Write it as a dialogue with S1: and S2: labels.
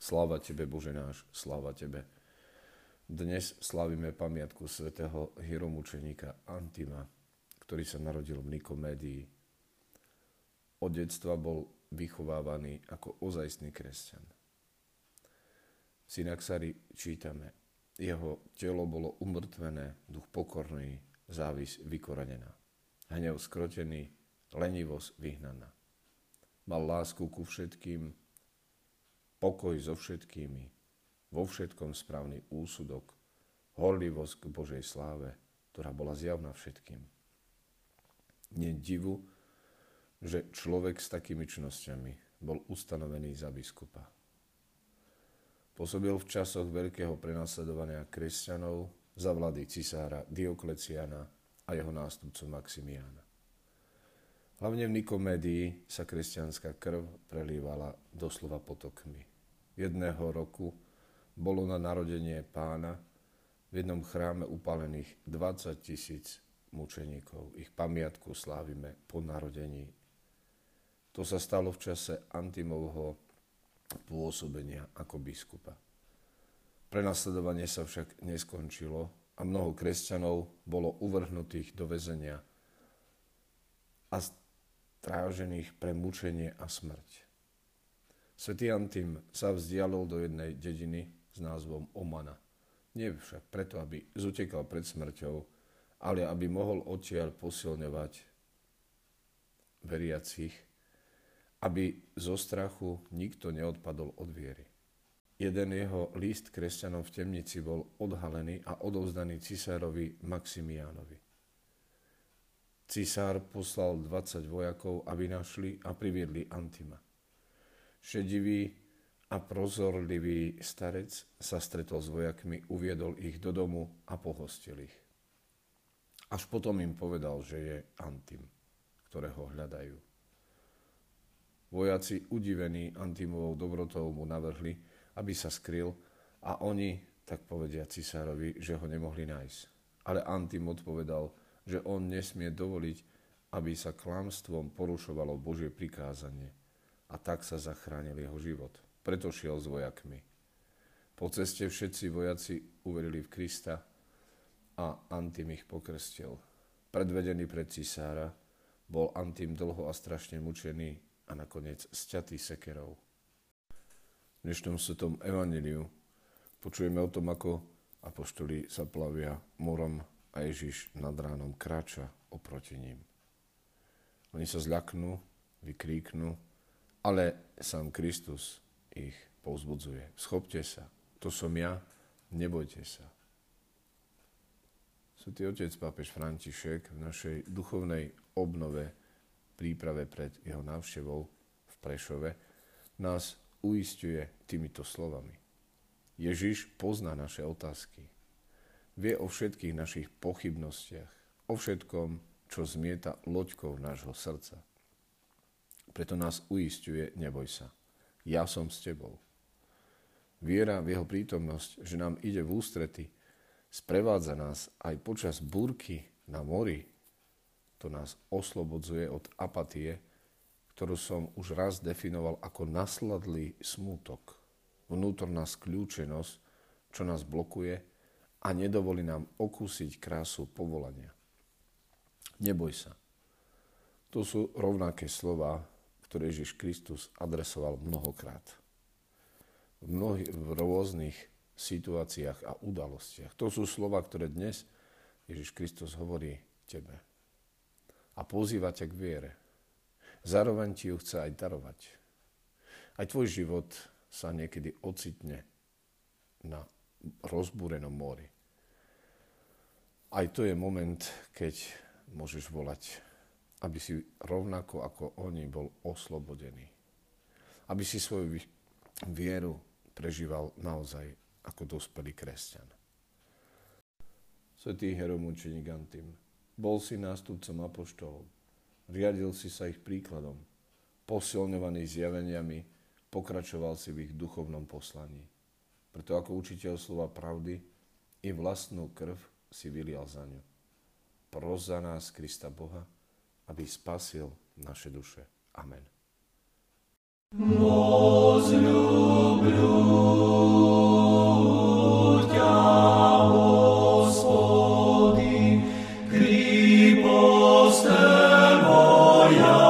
S1: Sláva Tebe, Bože náš, sláva Tebe. Dnes slavíme pamiatku svätého hieromučeníka Antima, ktorý sa narodil v Nikomédii. Od detstva bol vychovávaný ako ozajstný kresťan. V Synaxari čítame, jeho telo bolo umrtvené, duch pokorný, závis vykorenená, hnev skrotený, lenivosť vyhnaná. Mal lásku ku všetkým, pokoj so všetkými, vo všetkom správny úsudok, horlivosť k Božej sláve, ktorá bola zjavná všetkým. Nie divu, že človek s takými čnosťami bol ustanovený za biskupa. Pôsobil v časoch veľkého prenasledovania kresťanov za vlády cisára Diokleciana a jeho nástupcu Maximiána. Hlavne v Nikomédii sa kresťanská krv prelívala doslova potokmi jedného roku bolo na narodenie pána v jednom chráme upalených 20 tisíc mučeníkov. Ich pamiatku slávime po narodení. To sa stalo v čase Antimovho pôsobenia ako biskupa. Prenasledovanie sa však neskončilo a mnoho kresťanov bolo uvrhnutých do väzenia a strážených pre mučenie a smrť. Svetý Antim sa vzdialil do jednej dediny s názvom Omana. Nie však preto, aby zutekal pred smrťou, ale aby mohol odtiaľ posilňovať veriacich, aby zo strachu nikto neodpadol od viery. Jeden jeho list kresťanom v temnici bol odhalený a odovzdaný cisárovi Maximiánovi. Cisár poslal 20 vojakov, aby našli a priviedli Antima – Šedivý a prozorlivý starec sa stretol s vojakmi, uviedol ich do domu a pohostil ich. Až potom im povedal, že je Antim, ktorého hľadajú. Vojaci, udivení Antimovou dobrotou, mu navrhli, aby sa skryl a oni, tak povedia cisárovi, že ho nemohli nájsť. Ale Antim odpovedal, že on nesmie dovoliť, aby sa klamstvom porušovalo Božie prikázanie a tak sa zachránil jeho život. Preto šiel s vojakmi. Po ceste všetci vojaci uverili v Krista a Antim ich pokrstil. Predvedený pred cisára, bol Antim dlho a strašne mučený a nakoniec sťatý sekerou. V dnešnom svetom evaniliu počujeme o tom, ako apoštoli sa plavia morom a Ježiš nad ránom kráča oproti ním. Oni sa zľaknú, vykríknú, ale sám Kristus ich povzbudzuje. Schopte sa, to som ja, nebojte sa. Svetý otec pápež František v našej duchovnej obnove príprave pred jeho návštevou v Prešove nás uistuje týmito slovami. Ježiš pozná naše otázky. Vie o všetkých našich pochybnostiach, o všetkom, čo zmieta loďkou nášho srdca. Preto nás uistuje, neboj sa. Ja som s tebou. Viera v jeho prítomnosť, že nám ide v ústrety, sprevádza nás aj počas búrky na mori, to nás oslobodzuje od apatie, ktorú som už raz definoval ako nasladlý smútok, vnútorná skľúčenosť, čo nás blokuje a nedovolí nám okúsiť krásu povolania. Neboj sa. To sú rovnaké slova, ktoré Ježiš Kristus adresoval mnohokrát. V, mnohých, v rôznych situáciách a udalostiach. To sú slova, ktoré dnes Ježiš Kristus hovorí tebe. A pozýva ťa k viere. Zároveň ti ju chce aj darovať. Aj tvoj život sa niekedy ocitne na rozbúrenom mori. Aj to je moment, keď môžeš volať aby si rovnako ako oni bol oslobodený. Aby si svoju vieru prežíval naozaj ako dospelý kresťan. Svetý hieromučeník Antim, bol si nástupcom apoštolov, riadil si sa ich príkladom, posilňovaný zjaveniami, pokračoval si v ich duchovnom poslaní. Preto ako učiteľ slova pravdy i vlastnú krv si vylial za ňu. Pros za nás Krista Boha, aby spasil naše duše. Amen.
S2: Возлюблю тебя, Господи, крепости моя.